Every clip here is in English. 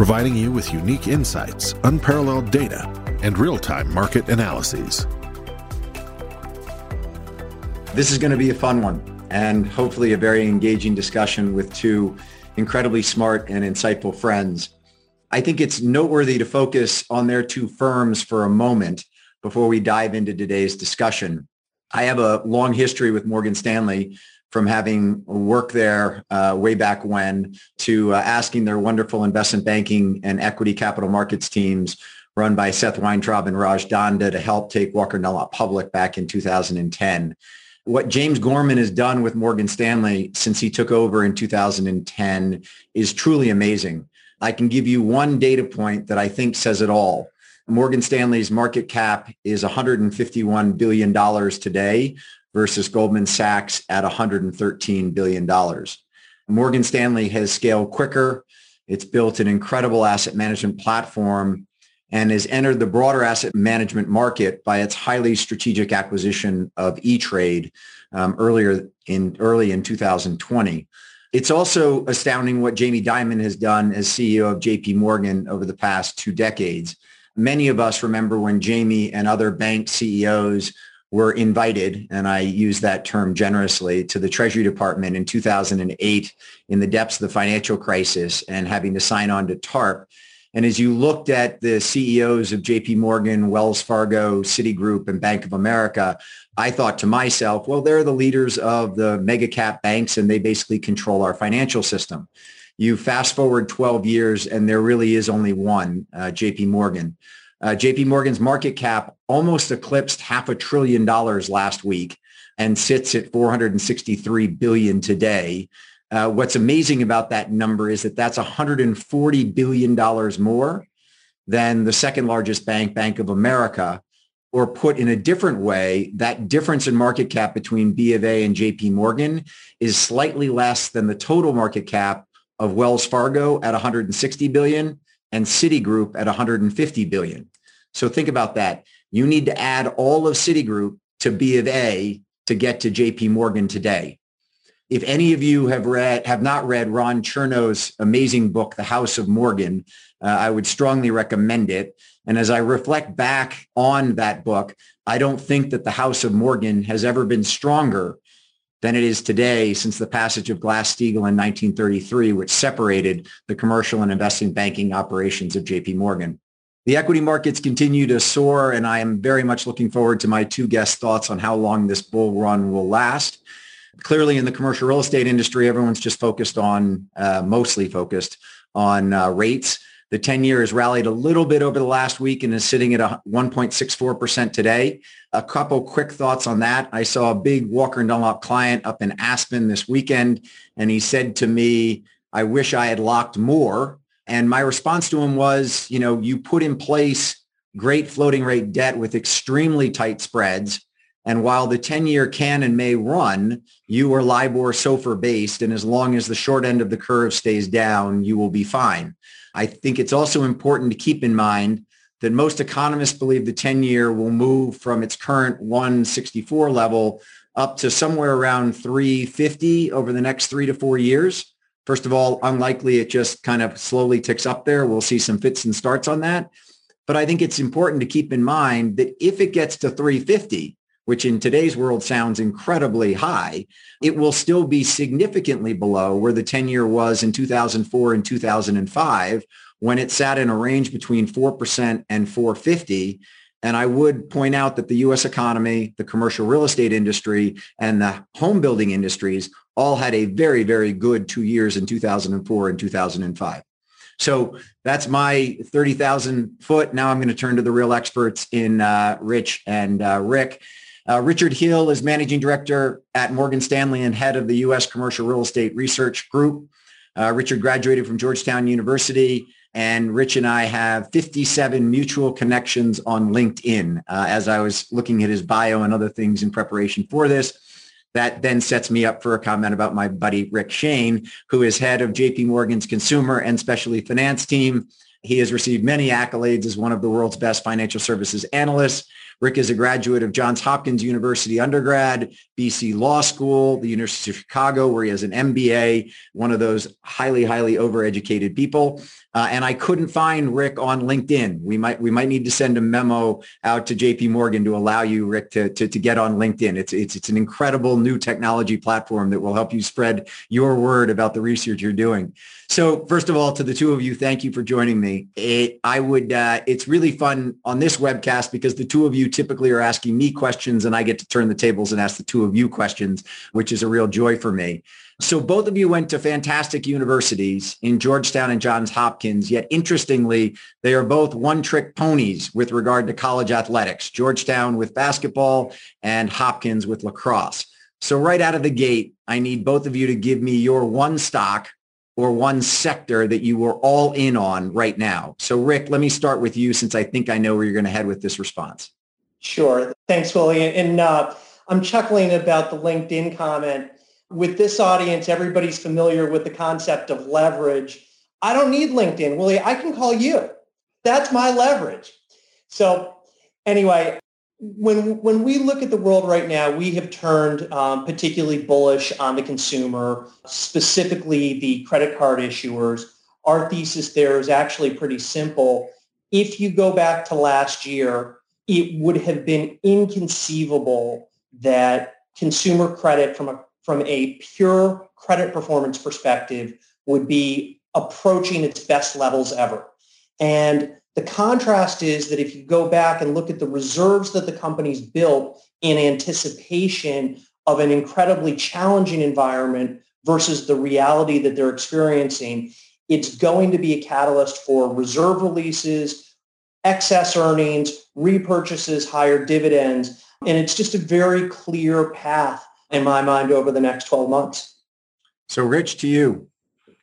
providing you with unique insights, unparalleled data, and real time market analyses. This is going to be a fun one and hopefully a very engaging discussion with two incredibly smart and insightful friends. I think it's noteworthy to focus on their two firms for a moment before we dive into today's discussion. I have a long history with Morgan Stanley from having worked there uh, way back when to uh, asking their wonderful investment banking and equity capital markets teams run by Seth Weintraub and Raj Dhanda to help take Walker Dunlop public back in 2010. What James Gorman has done with Morgan Stanley since he took over in 2010 is truly amazing. I can give you one data point that I think says it all. Morgan Stanley's market cap is $151 billion today versus Goldman Sachs at $113 billion. Morgan Stanley has scaled quicker. It's built an incredible asset management platform and has entered the broader asset management market by its highly strategic acquisition of E-Trade um, earlier in early in 2020. It's also astounding what Jamie Dimon has done as CEO of JP Morgan over the past two decades. Many of us remember when Jamie and other bank CEOs were invited, and I use that term generously, to the Treasury Department in 2008 in the depths of the financial crisis and having to sign on to TARP. And as you looked at the CEOs of JP Morgan, Wells Fargo, Citigroup, and Bank of America, I thought to myself, well, they're the leaders of the mega cap banks and they basically control our financial system. You fast forward 12 years and there really is only one, uh, JP Morgan. Uh, JP Morgan's market cap almost eclipsed half a trillion dollars last week and sits at 463 billion today. Uh, what's amazing about that number is that that's 140 billion dollars more than the second largest bank, Bank of America. Or put in a different way, that difference in market cap between B of A and JP Morgan is slightly less than the total market cap of Wells Fargo at 160 billion and Citigroup at 150 billion. So think about that. You need to add all of Citigroup to B of A to get to JP Morgan today. If any of you have read, have not read Ron Chernow's amazing book, The House of Morgan, uh, I would strongly recommend it. And as I reflect back on that book, I don't think that the House of Morgan has ever been stronger than it is today since the passage of Glass-Steagall in 1933, which separated the commercial and investing banking operations of JP Morgan. The equity markets continue to soar, and I am very much looking forward to my two guest thoughts on how long this bull run will last. Clearly, in the commercial real estate industry, everyone's just focused on, uh, mostly focused on uh, rates. The 10 year has rallied a little bit over the last week and is sitting at a 1.64% today. A couple quick thoughts on that. I saw a big Walker and Dunlop client up in Aspen this weekend, and he said to me, I wish I had locked more and my response to him was, you know, you put in place great floating rate debt with extremely tight spreads. And while the 10-year can and may run, you are LIBOR SOFR based. And as long as the short end of the curve stays down, you will be fine. I think it's also important to keep in mind that most economists believe the 10-year will move from its current 164 level up to somewhere around 350 over the next three to four years. First of all, unlikely it just kind of slowly ticks up there. We'll see some fits and starts on that. But I think it's important to keep in mind that if it gets to 350, which in today's world sounds incredibly high, it will still be significantly below where the 10-year was in 2004 and 2005 when it sat in a range between 4% and 450 and I would point out that the U.S. economy, the commercial real estate industry, and the home building industries all had a very, very good two years in 2004 and 2005. So that's my 30,000 foot. Now I'm going to turn to the real experts in uh, Rich and uh, Rick. Uh, Richard Hill is managing director at Morgan Stanley and head of the U.S. Commercial Real Estate Research Group. Uh, Richard graduated from Georgetown University and Rich and I have 57 mutual connections on LinkedIn. Uh, as I was looking at his bio and other things in preparation for this, that then sets me up for a comment about my buddy Rick Shane, who is head of JP Morgan's consumer and specialty finance team. He has received many accolades as one of the world's best financial services analysts. Rick is a graduate of Johns Hopkins University undergrad, BC Law School, the University of Chicago, where he has an MBA, one of those highly, highly overeducated people. Uh, and I couldn't find Rick on LinkedIn. We might we might need to send a memo out to JP Morgan to allow you, Rick, to, to, to get on LinkedIn. It's, it's, it's an incredible new technology platform that will help you spread your word about the research you're doing. So first of all, to the two of you, thank you for joining me. It, I would, uh, it's really fun on this webcast because the two of you typically are asking me questions and I get to turn the tables and ask the two of you questions, which is a real joy for me. So both of you went to fantastic universities in Georgetown and Johns Hopkins, yet interestingly, they are both one-trick ponies with regard to college athletics, Georgetown with basketball and Hopkins with lacrosse. So right out of the gate, I need both of you to give me your one stock or one sector that you were all in on right now. So Rick, let me start with you since I think I know where you're going to head with this response. Sure. Thanks, Willy. And uh, I'm chuckling about the LinkedIn comment with this audience, everybody's familiar with the concept of leverage. I don't need LinkedIn, Willy. I can call you. That's my leverage. So anyway, when when we look at the world right now, we have turned um, particularly bullish on the consumer, specifically the credit card issuers. Our thesis there is actually pretty simple. If you go back to last year, it would have been inconceivable that consumer credit from a from a pure credit performance perspective would be approaching its best levels ever. And the contrast is that if you go back and look at the reserves that the companies built in anticipation of an incredibly challenging environment versus the reality that they're experiencing, it's going to be a catalyst for reserve releases, excess earnings, repurchases, higher dividends. And it's just a very clear path in my mind over the next 12 months. So Rich, to you.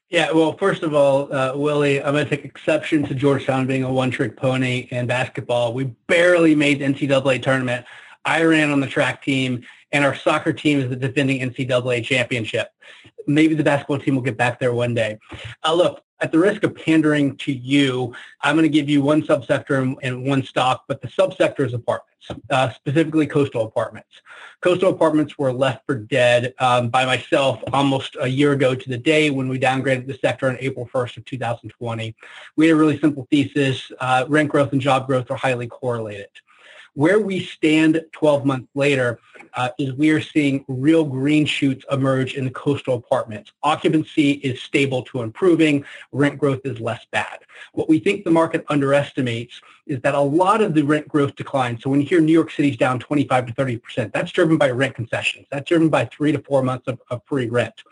Yeah, well, first of all, uh, Willy, I'm going to take exception to Georgetown being a one-trick pony in basketball. We barely made the NCAA tournament. I ran on the track team, and our soccer team is the defending NCAA championship. Maybe the basketball team will get back there one day. Uh, look, at the risk of pandering to you, I'm going to give you one subsector and, and one stock, but the subsector is apartments, uh, specifically coastal apartments. Coastal apartments were left for dead um, by myself almost a year ago to the day when we downgraded the sector on April 1st of 2020. We had a really simple thesis. Uh, rent growth and job growth are highly correlated. Where we stand 12 months later uh, is we are seeing real green shoots emerge in the coastal apartments. Occupancy is stable to improving. Rent growth is less bad. What we think the market underestimates is that a lot of the rent growth decline, so when you hear New York City's down 25 to 30%, that's driven by rent concessions. That's driven by three to four months of, of free rent.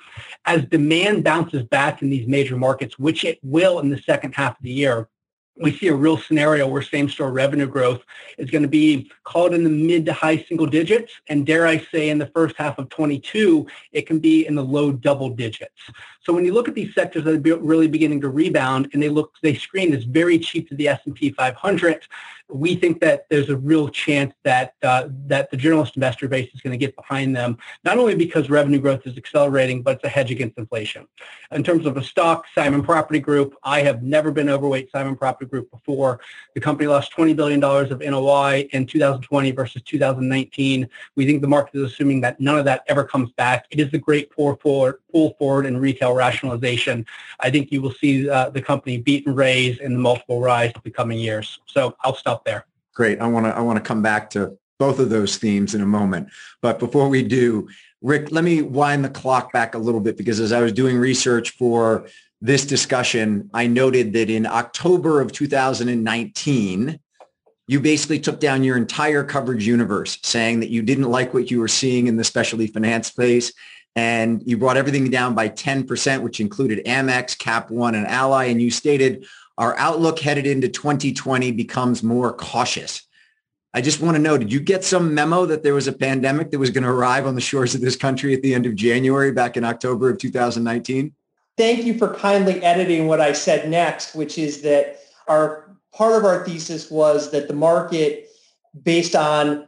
As demand bounces back in these major markets, which it will in the second half of the year, we see a real scenario where same-store revenue growth is going to be called in the mid to high single digits, and dare I say, in the first half of 22, it can be in the low double digits. So when you look at these sectors that are really beginning to rebound, and they look, they screen as very cheap to the S&P 500, we think that there's a real chance that uh, that the generalist investor base is going to get behind them, not only because revenue growth is accelerating, but it's a hedge against inflation. In terms of a stock, Simon Property Group, I have never been overweight Simon Property Group before. The company lost $20 billion of NOI in 2020 versus 2019. We think the market is assuming that none of that ever comes back. It is the great pull forward, pull forward and retail rationalization. I think you will see uh, the company beat and raise in the multiple rise the coming years. So I'll stop there. Great. I want to I want to come back to both of those themes in a moment. But before we do, Rick, let me wind the clock back a little bit because as I was doing research for this discussion, I noted that in October of 2019, you basically took down your entire coverage universe saying that you didn't like what you were seeing in the specialty finance space and you brought everything down by 10%, which included Amex, Cap One, and Ally. And you stated our outlook headed into 2020 becomes more cautious. I just want to know, did you get some memo that there was a pandemic that was going to arrive on the shores of this country at the end of January back in October of 2019? thank you for kindly editing what I said next, which is that our part of our thesis was that the market, based on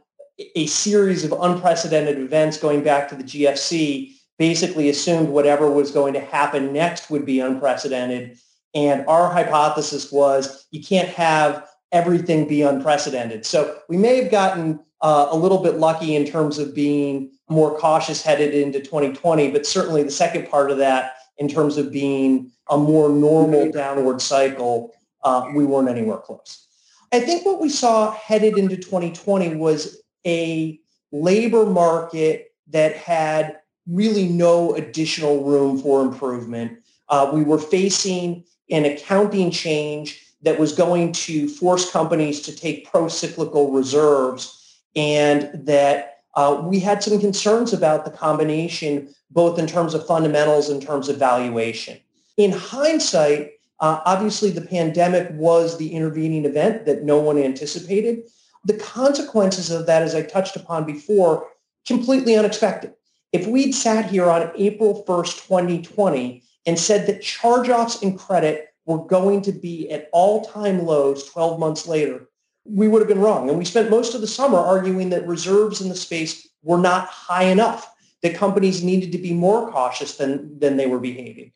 a series of unprecedented events going back to the GFC, basically assumed whatever was going to happen next would be unprecedented. And our hypothesis was you can't have everything be unprecedented. So we may have gotten uh, a little bit lucky in terms of being more cautious headed into 2020, but certainly the second part of that in terms of being a more normal downward cycle, uh, we weren't anywhere close. I think what we saw headed into 2020 was a labor market that had really no additional room for improvement. Uh, we were facing an accounting change that was going to force companies to take pro-cyclical reserves and that uh, we had some concerns about the combination, both in terms of fundamentals and in terms of valuation. In hindsight, uh, obviously the pandemic was the intervening event that no one anticipated. The consequences of that, as I touched upon before, completely unexpected. If we'd sat here on April 1st, 2020, and said that charge-offs and credit were going to be at all-time lows 12 months later, we would have been wrong. And we spent most of the summer arguing that reserves in the space were not high enough, that companies needed to be more cautious than, than they were behaving.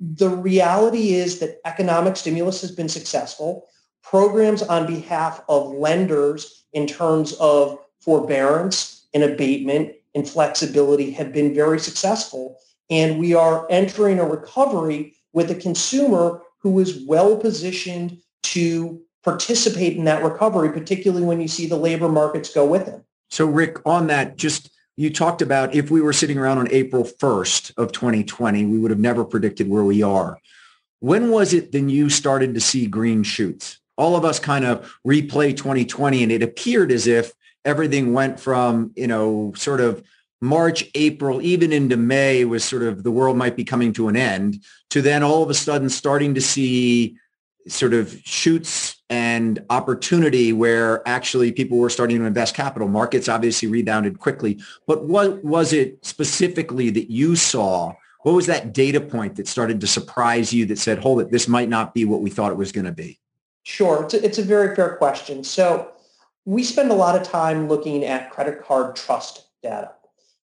The reality is that economic stimulus has been successful. Programs on behalf of lenders in terms of forbearance and abatement and flexibility have been very successful. And we are entering a recovery with a consumer who is well positioned to participate in that recovery, particularly when you see the labor markets go with it. So Rick, on that, just you talked about if we were sitting around on April 1st of 2020, we would have never predicted where we are. When was it then you started to see green shoots? All of us kind of replay 2020 and it appeared as if everything went from, you know, sort of March, April, even into May was sort of the world might be coming to an end to then all of a sudden starting to see sort of shoots and opportunity where actually people were starting to invest capital. Markets obviously rebounded quickly. But what was it specifically that you saw? What was that data point that started to surprise you that said, hold it, this might not be what we thought it was going to be? Sure. It's a, it's a very fair question. So we spend a lot of time looking at credit card trust data.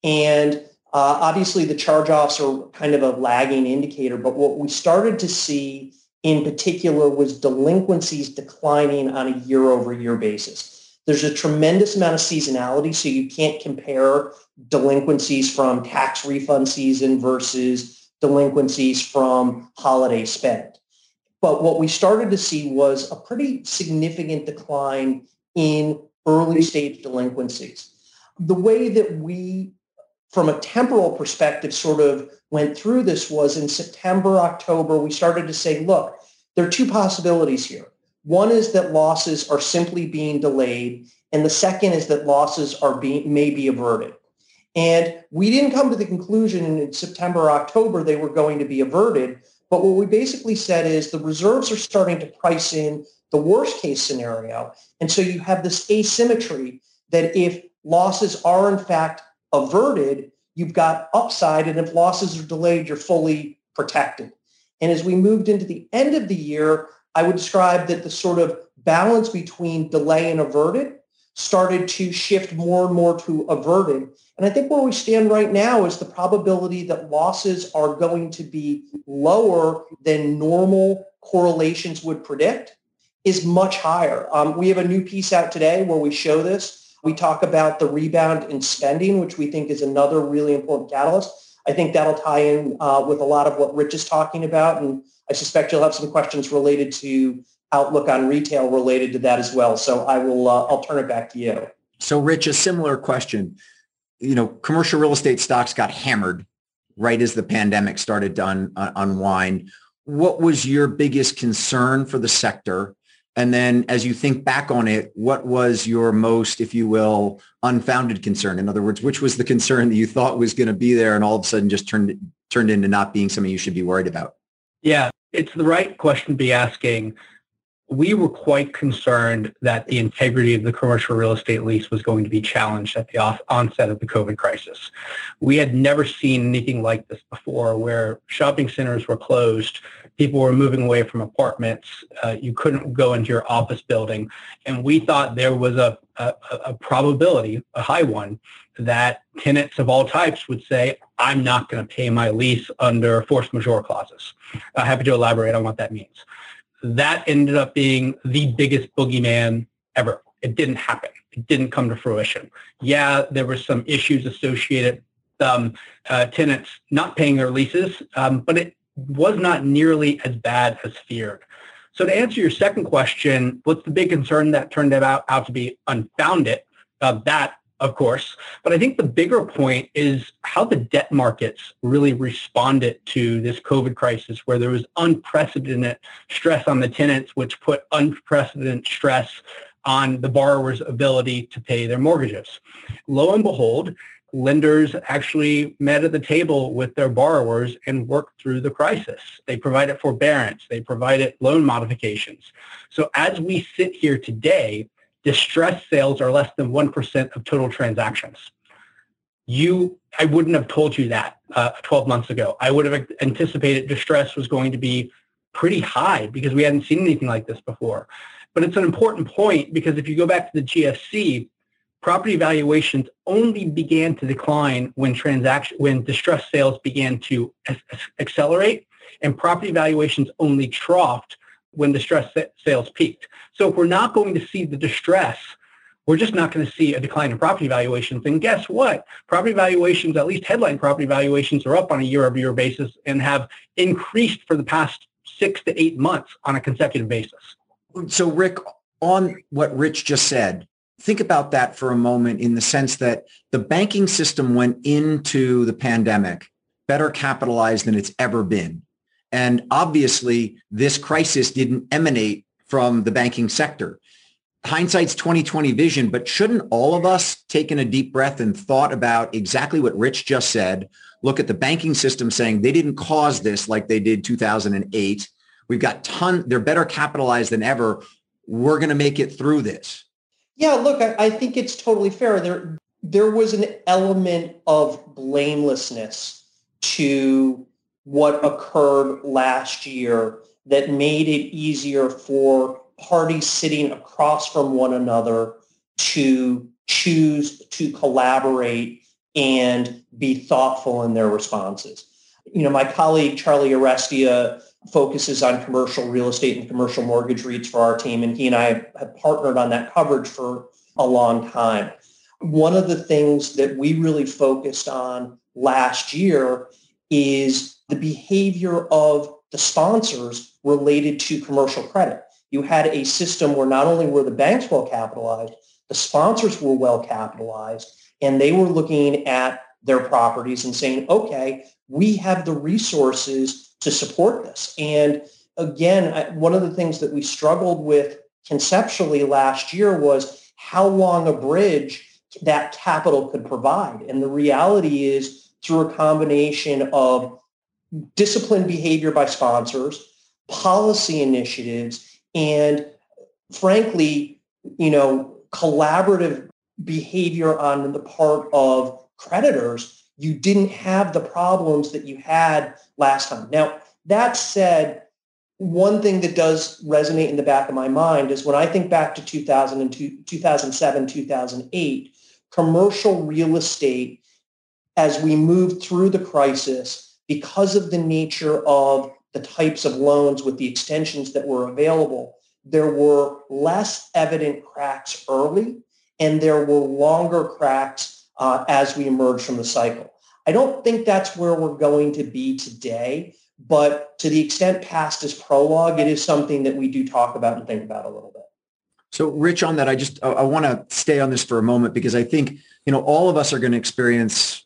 And uh, obviously, the charge-offs are kind of a lagging indicator, but what we started to see in particular was delinquencies declining on a year-over-year basis. There's a tremendous amount of seasonality, so you can't compare delinquencies from tax refund season versus delinquencies from holiday spend. But what we started to see was a pretty significant decline in early stage delinquencies. The way that we from a temporal perspective sort of went through this was in September, October, we started to say, look, there are two possibilities here. One is that losses are simply being delayed, and the second is that losses are being may be averted. And we didn't come to the conclusion in September October they were going to be averted. But what we basically said is the reserves are starting to price in the worst case scenario. And so you have this asymmetry that if losses are in fact averted, you've got upside. And if losses are delayed, you're fully protected. And as we moved into the end of the year, I would describe that the sort of balance between delay and averted started to shift more and more to averted. And I think where we stand right now is the probability that losses are going to be lower than normal correlations would predict is much higher. Um, we have a new piece out today where we show this. We talk about the rebound in spending, which we think is another really important catalyst. I think that'll tie in uh, with a lot of what Rich is talking about. And I suspect you'll have some questions related to outlook on retail related to that as well. So I will, uh, I'll turn it back to you. So Rich, a similar question. You know, commercial real estate stocks got hammered right as the pandemic started to un- unwind. What was your biggest concern for the sector? And then as you think back on it, what was your most, if you will, unfounded concern? In other words, which was the concern that you thought was going to be there and all of a sudden just turned turned into not being something you should be worried about? Yeah, it's the right question to be asking. We were quite concerned that the integrity of the commercial real estate lease was going to be challenged at the onset of the COVID crisis. We had never seen anything like this before where shopping centers were closed, people were moving away from apartments, uh, you couldn't go into your office building, and we thought there was a, a, a probability, a high one, that tenants of all types would say, I'm not going to pay my lease under force majeure clauses. Uh, happy to elaborate on what that means that ended up being the biggest boogeyman ever. It didn't happen. It didn't come to fruition. Yeah, there were some issues associated um, uh, tenants not paying their leases, um, but it was not nearly as bad as feared. So to answer your second question, what's the big concern that turned out, out to be unfounded? Uh, that of course. But I think the bigger point is how the debt markets really responded to this COVID crisis where there was unprecedented stress on the tenants, which put unprecedented stress on the borrower's ability to pay their mortgages. Lo and behold, lenders actually met at the table with their borrowers and worked through the crisis. They provided forbearance. They provided loan modifications. So as we sit here today, distressed sales are less than 1% of total transactions. You, I wouldn't have told you that uh, 12 months ago. I would have anticipated distress was going to be pretty high because we hadn't seen anything like this before. But it's an important point because if you go back to the GFC, property valuations only began to decline when transaction when distressed sales began to accelerate and property valuations only troughed when distress sales peaked. So if we're not going to see the distress, we're just not going to see a decline in property valuations. And guess what? Property valuations, at least headline property valuations, are up on a year-over-year basis and have increased for the past six to eight months on a consecutive basis. So Rick, on what Rich just said, think about that for a moment in the sense that the banking system went into the pandemic better capitalized than it's ever been. And obviously, this crisis didn't emanate from the banking sector. Hindsight's 2020 vision, but shouldn't all of us taken a deep breath and thought about exactly what Rich just said? Look at the banking system saying they didn't cause this like they did 2008. We've got ton, they're better capitalized than ever. We're going to make it through this. Yeah, look, I, I think it's totally fair. There, there was an element of blamelessness to what occurred last year that made it easier for parties sitting across from one another to choose to collaborate and be thoughtful in their responses. You know, my colleague Charlie Arestia focuses on commercial real estate and commercial mortgage REITs for our team, and he and I have partnered on that coverage for a long time. One of the things that we really focused on last year is the behavior of the sponsors related to commercial credit. You had a system where not only were the banks well capitalized, the sponsors were well capitalized, and they were looking at their properties and saying, okay, we have the resources to support this. And again, one of the things that we struggled with conceptually last year was how long a bridge that capital could provide. And the reality is through a combination of disciplined behavior by sponsors, policy initiatives, and frankly, you know, collaborative behavior on the part of creditors, you didn't have the problems that you had last time. Now, that said, one thing that does resonate in the back of my mind is when I think back to 2002, 2007, 2008, commercial real estate, as we moved through the crisis, because of the nature of the types of loans with the extensions that were available, there were less evident cracks early and there were longer cracks uh, as we emerge from the cycle. I don't think that's where we're going to be today, but to the extent past is prologue, it is something that we do talk about and think about a little bit. So Rich, on that, I just, I want to stay on this for a moment because I think, you know, all of us are going to experience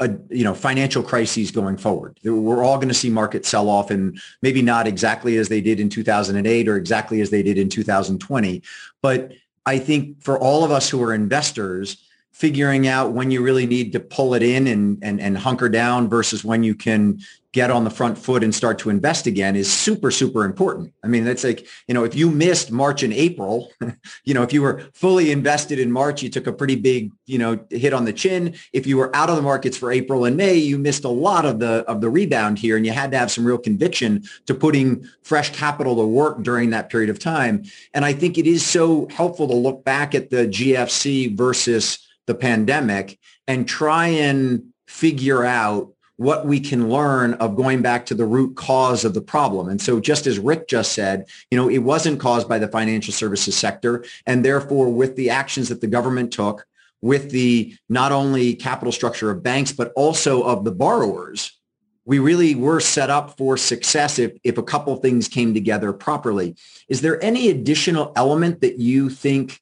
a, you know financial crises going forward. We're all going to see market sell off, and maybe not exactly as they did in 2008 or exactly as they did in 2020. But I think for all of us who are investors, figuring out when you really need to pull it in and, and, and hunker down versus when you can get on the front foot and start to invest again is super, super important. I mean, that's like, you know, if you missed March and April, you know, if you were fully invested in March, you took a pretty big, you know, hit on the chin. If you were out of the markets for April and May, you missed a lot of the, of the rebound here and you had to have some real conviction to putting fresh capital to work during that period of time. And I think it is so helpful to look back at the GFC versus the pandemic and try and figure out what we can learn of going back to the root cause of the problem. And so just as Rick just said, you know, it wasn't caused by the financial services sector. And therefore, with the actions that the government took, with the not only capital structure of banks, but also of the borrowers, we really were set up for success if, if a couple things came together properly. Is there any additional element that you think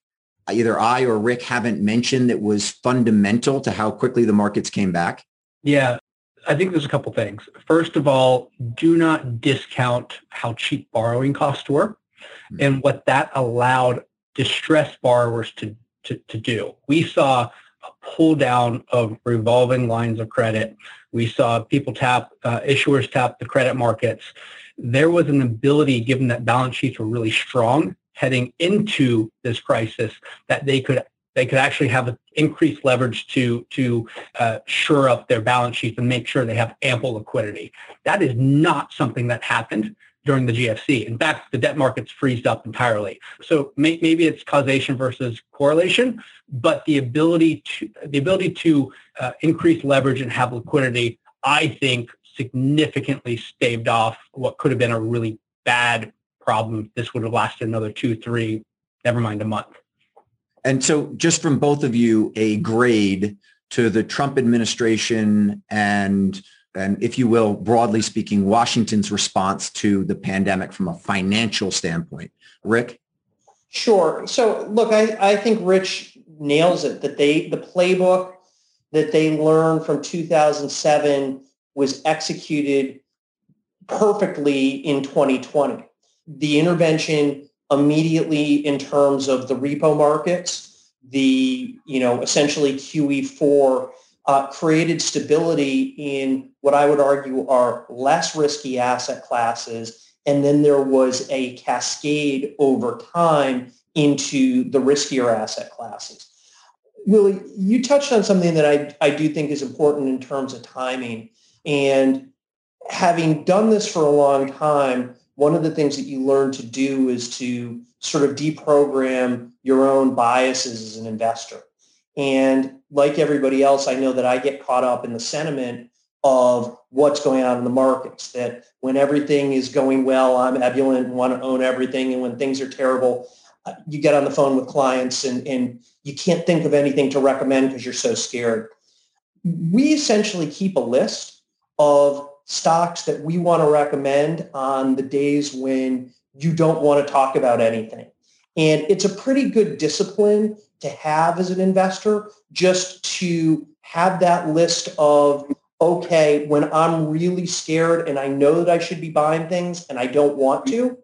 either I or Rick haven't mentioned that was fundamental to how quickly the markets came back? Yeah, I think there's a couple things. First of all, do not discount how cheap borrowing costs were mm-hmm. and what that allowed distressed borrowers to, to, to do. We saw a pull down of revolving lines of credit. We saw people tap, uh, issuers tap the credit markets. There was an ability, given that balance sheets were really strong heading into this crisis, that they could they could actually have increased leverage to to uh, shore up their balance sheets and make sure they have ample liquidity. That is not something that happened during the GFC. In fact, the debt markets freezed up entirely. So may, maybe it's causation versus correlation, but the ability to the ability to uh, increase leverage and have liquidity, I think, significantly staved off what could have been a really bad problem. This would have lasted another two, three, never mind a month. And so just from both of you, a grade to the Trump administration and and if you will, broadly speaking, Washington's response to the pandemic from a financial standpoint. Rick? Sure. So look, I, I think Rich nails it that they the playbook that they learned from 2007 was executed perfectly in 2020. The intervention immediately in terms of the repo markets, the, you know, essentially QE4 uh, created stability in what I would argue are less risky asset classes. And then there was a cascade over time into the riskier asset classes. Willy, you touched on something that I, I do think is important in terms of timing. And having done this for a long time, one of the things that you learn to do is to sort of deprogram your own biases as an investor. And like everybody else, I know that I get caught up in the sentiment of what's going on in the markets, that when everything is going well, I'm ebullient and want to own everything. And when things are terrible, uh, you get on the phone with clients and, and you can't think of anything to recommend because you're so scared. We essentially keep a list of stocks that we want to recommend on the days when you don't want to talk about anything. And it's a pretty good discipline to have as an investor just to have that list of, okay, when I'm really scared and I know that I should be buying things and I don't want to,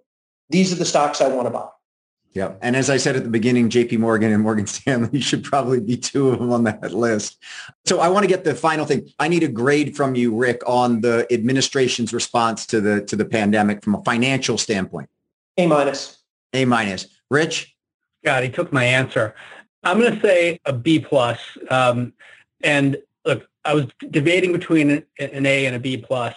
these are the stocks I want to buy. Yeah. And as I said at the beginning, JP Morgan and Morgan Stanley should probably be two of them on that list. So I want to get the final thing. I need a grade from you, Rick, on the administration's response to the to the pandemic from a financial standpoint. A minus. A minus. Rich? God, he took my answer. I'm going to say a B plus. Um, and look, I was debating between an A and a B plus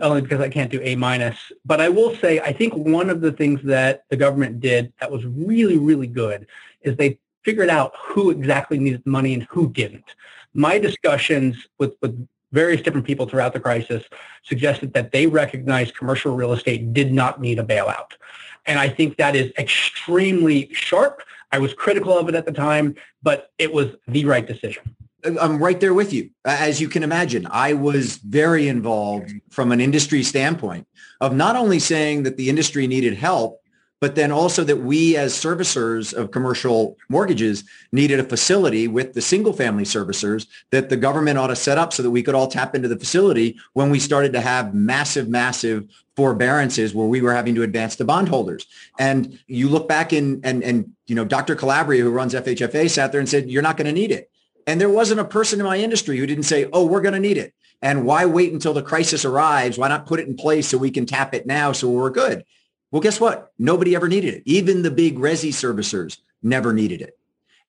only because I can't do A minus. But I will say, I think one of the things that the government did that was really, really good is they figured out who exactly needed money and who didn't. My discussions with, with various different people throughout the crisis suggested that they recognized commercial real estate did not need a bailout. And I think that is extremely sharp. I was critical of it at the time, but it was the right decision. I'm right there with you. As you can imagine, I was very involved from an industry standpoint of not only saying that the industry needed help, but then also that we as servicers of commercial mortgages needed a facility with the single family servicers that the government ought to set up so that we could all tap into the facility when we started to have massive, massive forbearances where we were having to advance to bondholders. And you look back in and, and, you know, Dr. Calabria, who runs FHFA, sat there and said, you're not going to need it. And there wasn't a person in my industry who didn't say, oh, we're going to need it. And why wait until the crisis arrives? Why not put it in place so we can tap it now so we're good? Well, guess what? Nobody ever needed it. Even the big resi servicers never needed it.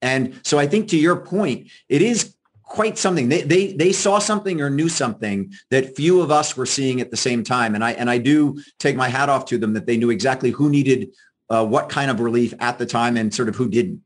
And so I think to your point, it is quite something. They, they, they saw something or knew something that few of us were seeing at the same time. And I, and I do take my hat off to them that they knew exactly who needed uh, what kind of relief at the time and sort of who didn't.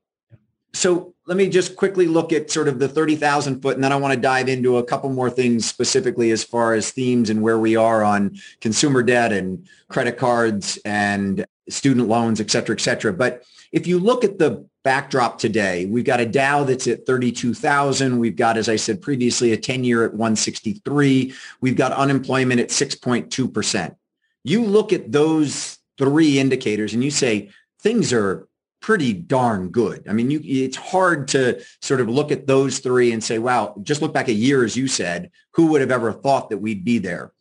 So let me just quickly look at sort of the 30,000 foot, and then I want to dive into a couple more things specifically as far as themes and where we are on consumer debt and credit cards and student loans, et cetera, et cetera. But if you look at the backdrop today, we've got a Dow that's at 32,000. We've got, as I said previously, a 10-year at 163. We've got unemployment at 6.2%. You look at those three indicators and you say things are pretty darn good. I mean, you, it's hard to sort of look at those three and say, wow, just look back a year, as you said, who would have ever thought that we'd be there?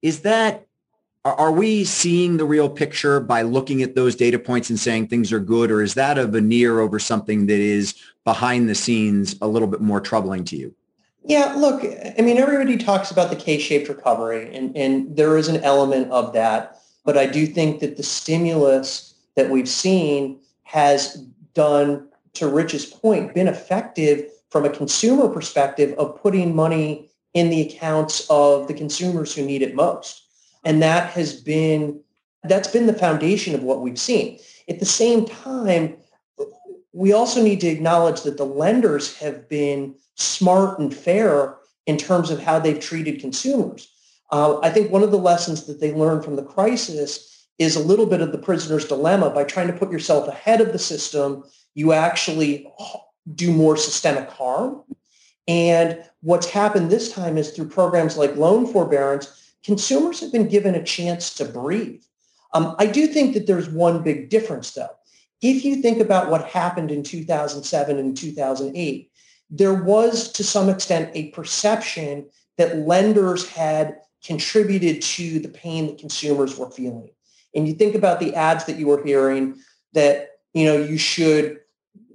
Is that, are we seeing the real picture by looking at those data points and saying things are good, or is that a veneer over something that is behind the scenes a little bit more troubling to you? Yeah, look, I mean, everybody talks about the K-shaped recovery, and, and there is an element of that. But I do think that the stimulus that we've seen has done, to Rich's point, been effective from a consumer perspective of putting money in the accounts of the consumers who need it most. And that has been that's been the foundation of what we've seen. At the same time, we also need to acknowledge that the lenders have been smart and fair in terms of how they've treated consumers. Uh, I think one of the lessons that they learned from the crisis is a little bit of the prisoner's dilemma. By trying to put yourself ahead of the system, you actually do more systemic harm. And what's happened this time is through programs like loan forbearance, consumers have been given a chance to breathe. Um, I do think that there's one big difference, though. If you think about what happened in 2007 and 2008, there was to some extent a perception that lenders had contributed to the pain that consumers were feeling and you think about the ads that you were hearing that, you know, you should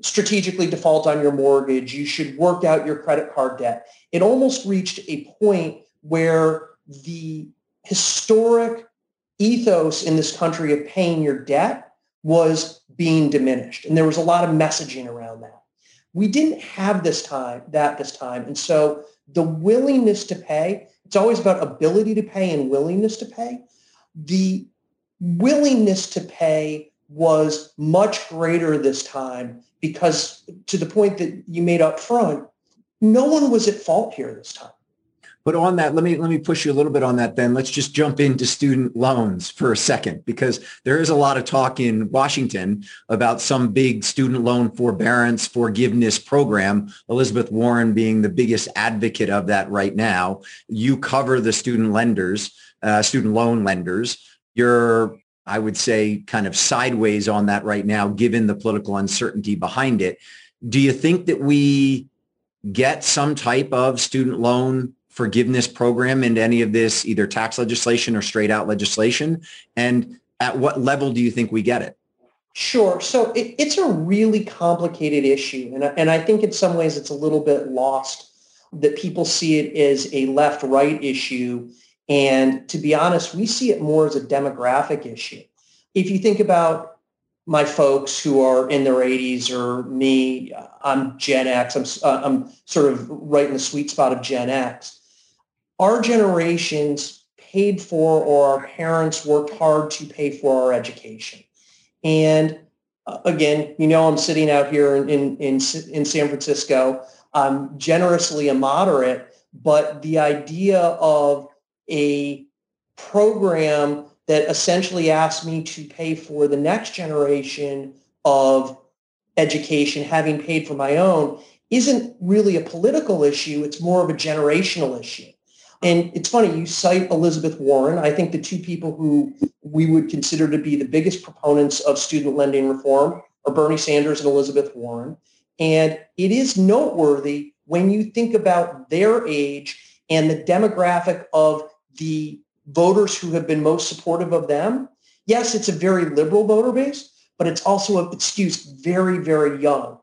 strategically default on your mortgage, you should work out your credit card debt. It almost reached a point where the historic ethos in this country of paying your debt was being diminished. And there was a lot of messaging around that. We didn't have this time, that this time. And so the willingness to pay, it's always about ability to pay and willingness to pay. The willingness to pay was much greater this time because to the point that you made up front, no one was at fault here this time. But on that, let me let me push you a little bit on that then. Let's just jump into student loans for a second because there is a lot of talk in Washington about some big student loan forbearance forgiveness program. Elizabeth Warren being the biggest advocate of that right now. You cover the student lenders, uh, student loan lenders you're, I would say, kind of sideways on that right now, given the political uncertainty behind it. Do you think that we get some type of student loan forgiveness program into any of this, either tax legislation or straight out legislation? And at what level do you think we get it? Sure. So it, it's a really complicated issue. And, and I think in some ways it's a little bit lost that people see it as a left-right issue and to be honest, we see it more as a demographic issue. If you think about my folks who are in their 80s or me, I'm Gen X, I'm, uh, I'm sort of right in the sweet spot of Gen X. Our generations paid for or our parents worked hard to pay for our education. And uh, again, you know, I'm sitting out here in, in, in, in San Francisco. I'm generously a moderate, but the idea of a program that essentially asked me to pay for the next generation of education, having paid for my own, isn't really a political issue. It's more of a generational issue. And it's funny, you cite Elizabeth Warren. I think the two people who we would consider to be the biggest proponents of student lending reform are Bernie Sanders and Elizabeth Warren. And it is noteworthy when you think about their age and the demographic of the voters who have been most supportive of them, yes, it's a very liberal voter base, but it's also, a, it very, very young.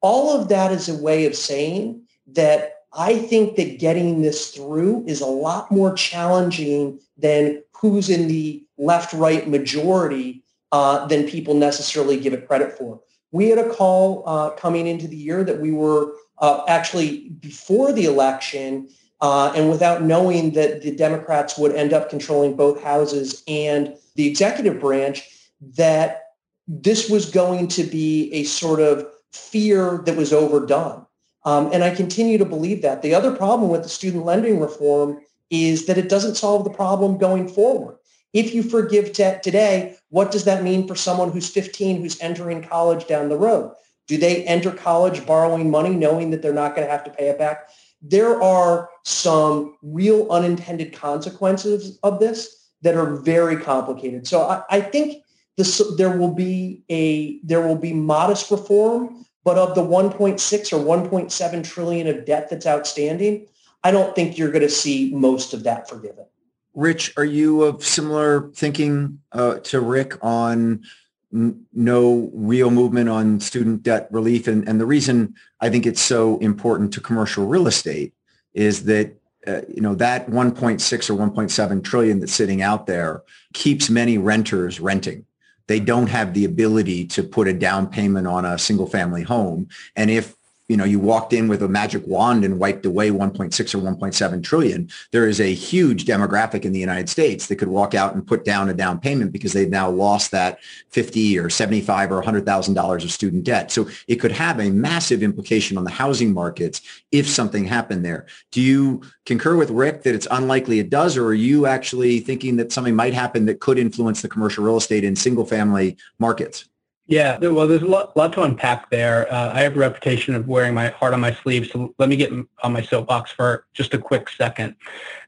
All of that is a way of saying that I think that getting this through is a lot more challenging than who's in the left-right majority uh, than people necessarily give it credit for. We had a call uh, coming into the year that we were uh, actually before the election uh, and without knowing that the Democrats would end up controlling both houses and the executive branch, that this was going to be a sort of fear that was overdone. Um, and I continue to believe that. The other problem with the student lending reform is that it doesn't solve the problem going forward. If you forgive t- today, what does that mean for someone who's 15 who's entering college down the road? Do they enter college borrowing money knowing that they're not going to have to pay it back? There are some real unintended consequences of this that are very complicated. So I, I think this, there will be a there will be modest reform, but of the 1.6 or 1.7 trillion of debt that's outstanding, I don't think you're going to see most of that forgiven. Rich, are you of similar thinking uh, to Rick on no real movement on student debt relief? And, and the reason I think it's so important to commercial real estate is that uh, you know that 1.6 or 1.7 trillion that's sitting out there keeps many renters renting they don't have the ability to put a down payment on a single family home. And if you know, you walked in with a magic wand and wiped away 1.6 or 1.7 trillion. There is a huge demographic in the United States that could walk out and put down a down payment because they've now lost that 50 or 75 or $100,000 of student debt. So it could have a massive implication on the housing markets if something happened there. Do you concur with Rick that it's unlikely it does, or are you actually thinking that something might happen that could influence the commercial real estate in single family markets? Yeah, well, there's a lot, lot to unpack there. Uh, I have a reputation of wearing my heart on my sleeve, so let me get on my soapbox for just a quick second.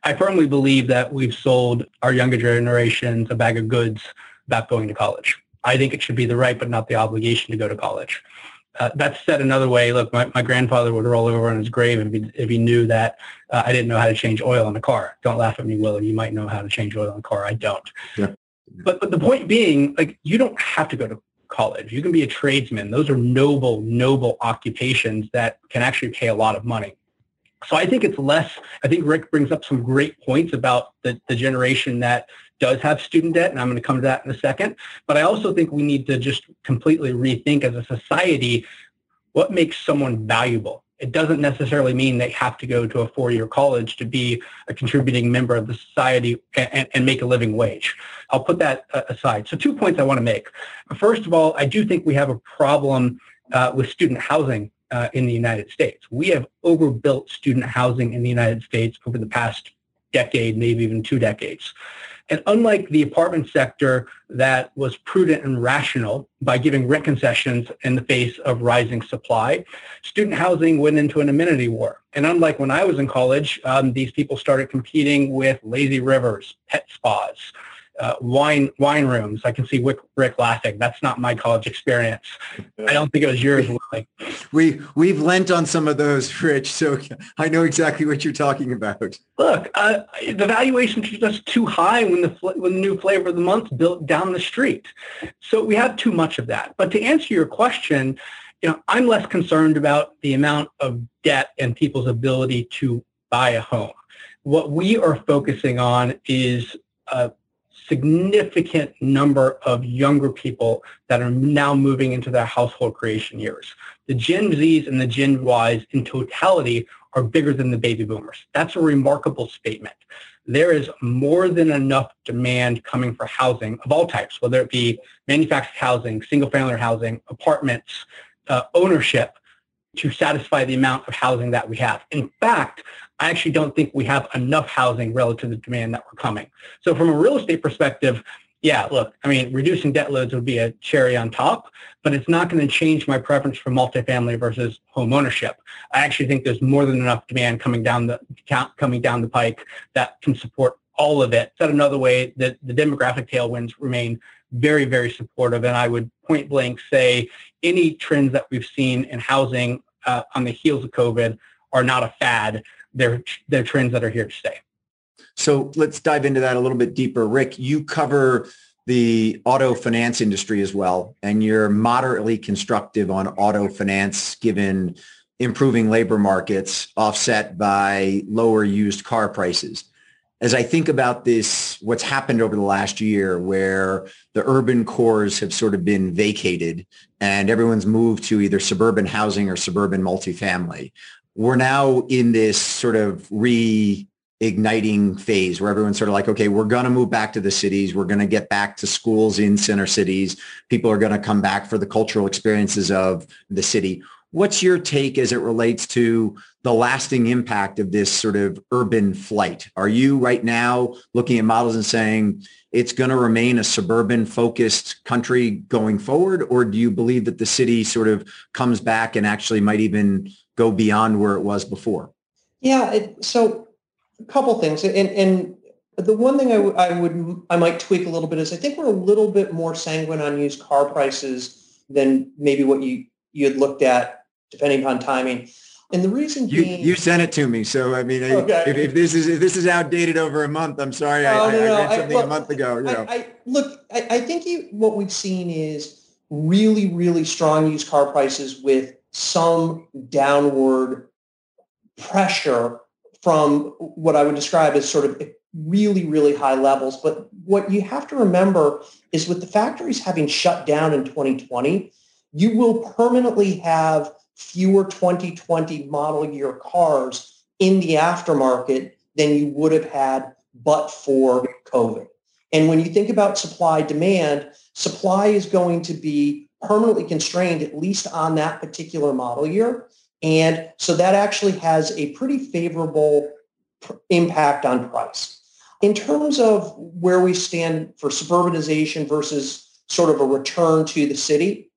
I firmly believe that we've sold our younger generations a bag of goods about going to college. I think it should be the right but not the obligation to go to college. Uh, that's said another way. Look, my, my grandfather would roll over on his grave if he, if he knew that uh, I didn't know how to change oil in a car. Don't laugh at me, Willy. You might know how to change oil in a car. I don't. Yeah. But, but the point being, like, you don't have to go to college. You can be a tradesman. Those are noble, noble occupations that can actually pay a lot of money. So I think it's less, I think Rick brings up some great points about the, the generation that does have student debt, and I'm going to come to that in a second. But I also think we need to just completely rethink as a society what makes someone valuable it doesn't necessarily mean they have to go to a four-year college to be a contributing member of the society and, and make a living wage. I'll put that uh, aside. So two points I want to make. First of all, I do think we have a problem uh, with student housing uh, in the United States. We have overbuilt student housing in the United States over the past decade, maybe even two decades. And unlike the apartment sector that was prudent and rational by giving rent concessions in the face of rising supply, student housing went into an amenity war. And unlike when I was in college, um, these people started competing with lazy rivers, pet spas, uh, wine wine rooms. I can see Rick, Rick laughing. That's not my college experience. I don't think it was yours, Willy. We we've lent on some of those, Rich. So I know exactly what you're talking about. Look, uh, the valuations are just too high when the when the new flavor of the month built down the street. So we have too much of that. But to answer your question, you know, I'm less concerned about the amount of debt and people's ability to buy a home. What we are focusing on is uh, significant number of younger people that are now moving into their household creation years. The Gen Zs and the Gen Ys in totality are bigger than the baby boomers. That's a remarkable statement. There is more than enough demand coming for housing of all types, whether it be manufactured housing, single family housing, apartments, uh, ownership, to satisfy the amount of housing that we have. In fact, I actually don't think we have enough housing relative to the demand that we're coming. So from a real estate perspective, yeah, look, I mean, reducing debt loads would be a cherry on top, but it's not going to change my preference for multifamily versus home ownership. I actually think there's more than enough demand coming down the coming down the pike that can support all of it. Said another way, that the demographic tailwinds remain very, very supportive, and I would point blank say any trends that we've seen in housing uh, on the heels of COVID are not a fad they're they're trends that are here to stay. So let's dive into that a little bit deeper. Rick, you cover the auto finance industry as well, and you're moderately constructive on auto finance given improving labor markets offset by lower used car prices. As I think about this, what's happened over the last year where the urban cores have sort of been vacated and everyone's moved to either suburban housing or suburban multifamily, we're now in this sort of reigniting phase where everyone's sort of like, okay, we're going to move back to the cities. We're going to get back to schools in center cities. People are going to come back for the cultural experiences of the city. What's your take as it relates to the lasting impact of this sort of urban flight? Are you right now looking at models and saying it's going to remain a suburban focused country going forward? Or do you believe that the city sort of comes back and actually might even go beyond where it was before? Yeah. It, so a couple things. And, and the one thing I, w- I would, I might tweak a little bit is I think we're a little bit more sanguine on used car prices than maybe what you, you had looked at depending upon timing. And the reason you, being, you sent it to me, so I mean, okay. if, if, this is if this is outdated over a month, I'm sorry, I, no, no, I, read something I, a month ago. You know. I, look, I, think you, what we've seen is really, really strong used car prices with some downward pressure from what I would describe as sort of really, really high levels. But what you have to remember is with the factories having shut down in 2020, you will permanently have fewer 2020 model year cars in the aftermarket than you would have had but for COVID. And when you think about supply demand, supply is going to be permanently constrained, at least on that particular model year. And so that actually has a pretty favorable pr- impact on price. In terms of where we stand for suburbanization versus sort of a return to the city,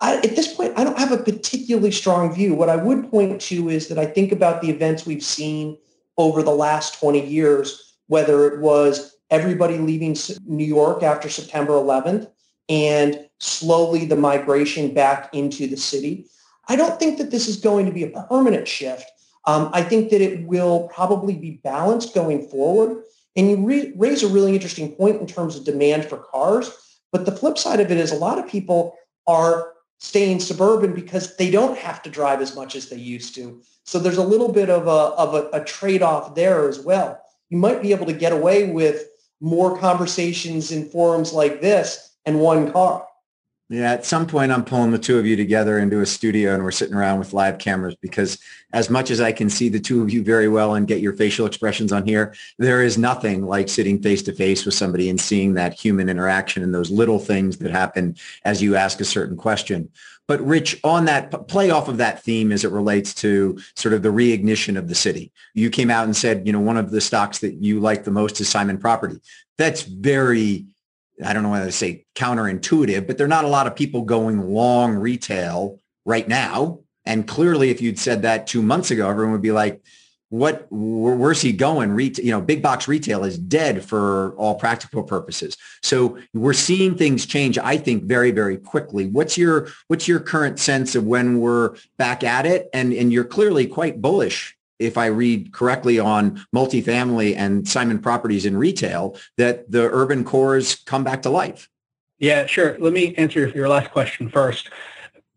I, at this point, I don't have a particularly strong view. What I would point to is that I think about the events we've seen over the last 20 years, whether it was everybody leaving New York after September 11th and slowly the migration back into the city. I don't think that this is going to be a permanent shift. Um, I think that it will probably be balanced going forward. And you re- raise a really interesting point in terms of demand for cars. But the flip side of it is a lot of people are staying suburban because they don't have to drive as much as they used to. So there's a little bit of a, of a, a trade-off there as well. You might be able to get away with more conversations in forums like this and one car. Yeah, at some point I'm pulling the two of you together into a studio and we're sitting around with live cameras because as much as I can see the two of you very well and get your facial expressions on here, there is nothing like sitting face to face with somebody and seeing that human interaction and those little things that happen as you ask a certain question. But Rich, on that play off of that theme as it relates to sort of the reignition of the city, you came out and said, you know, one of the stocks that you like the most is Simon Property. That's very I don't know whether to say counterintuitive, but there are not a lot of people going long retail right now. And clearly, if you'd said that two months ago, everyone would be like, what, where's he going? Retail, you know, big box retail is dead for all practical purposes. So we're seeing things change, I think, very, very quickly. What's your, what's your current sense of when we're back at it? And, and you're clearly quite bullish if I read correctly on multifamily and Simon properties in retail, that the urban cores come back to life. Yeah, sure. Let me answer your last question first.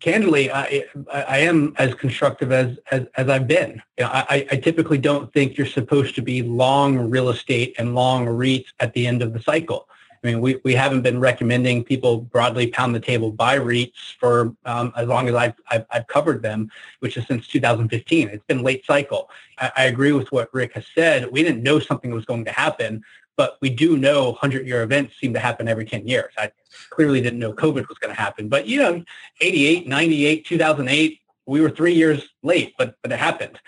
Candidly, I, I am as constructive as, as, as I've been. You know, I, I typically don't think you're supposed to be long real estate and long REITs at the end of the cycle. I mean, we, we haven't been recommending people broadly pound the table buy REITs for um, as long as I've, I've, I've, covered them, which is since 2015. It's been late cycle. I, I, agree with what Rick has said. We didn't know something was going to happen, but we do know 100-year events seem to happen every 10 years. I clearly didn't know COVID was going to happen, but you know, 88, 98, 2008, we were three years late, but, but it happened.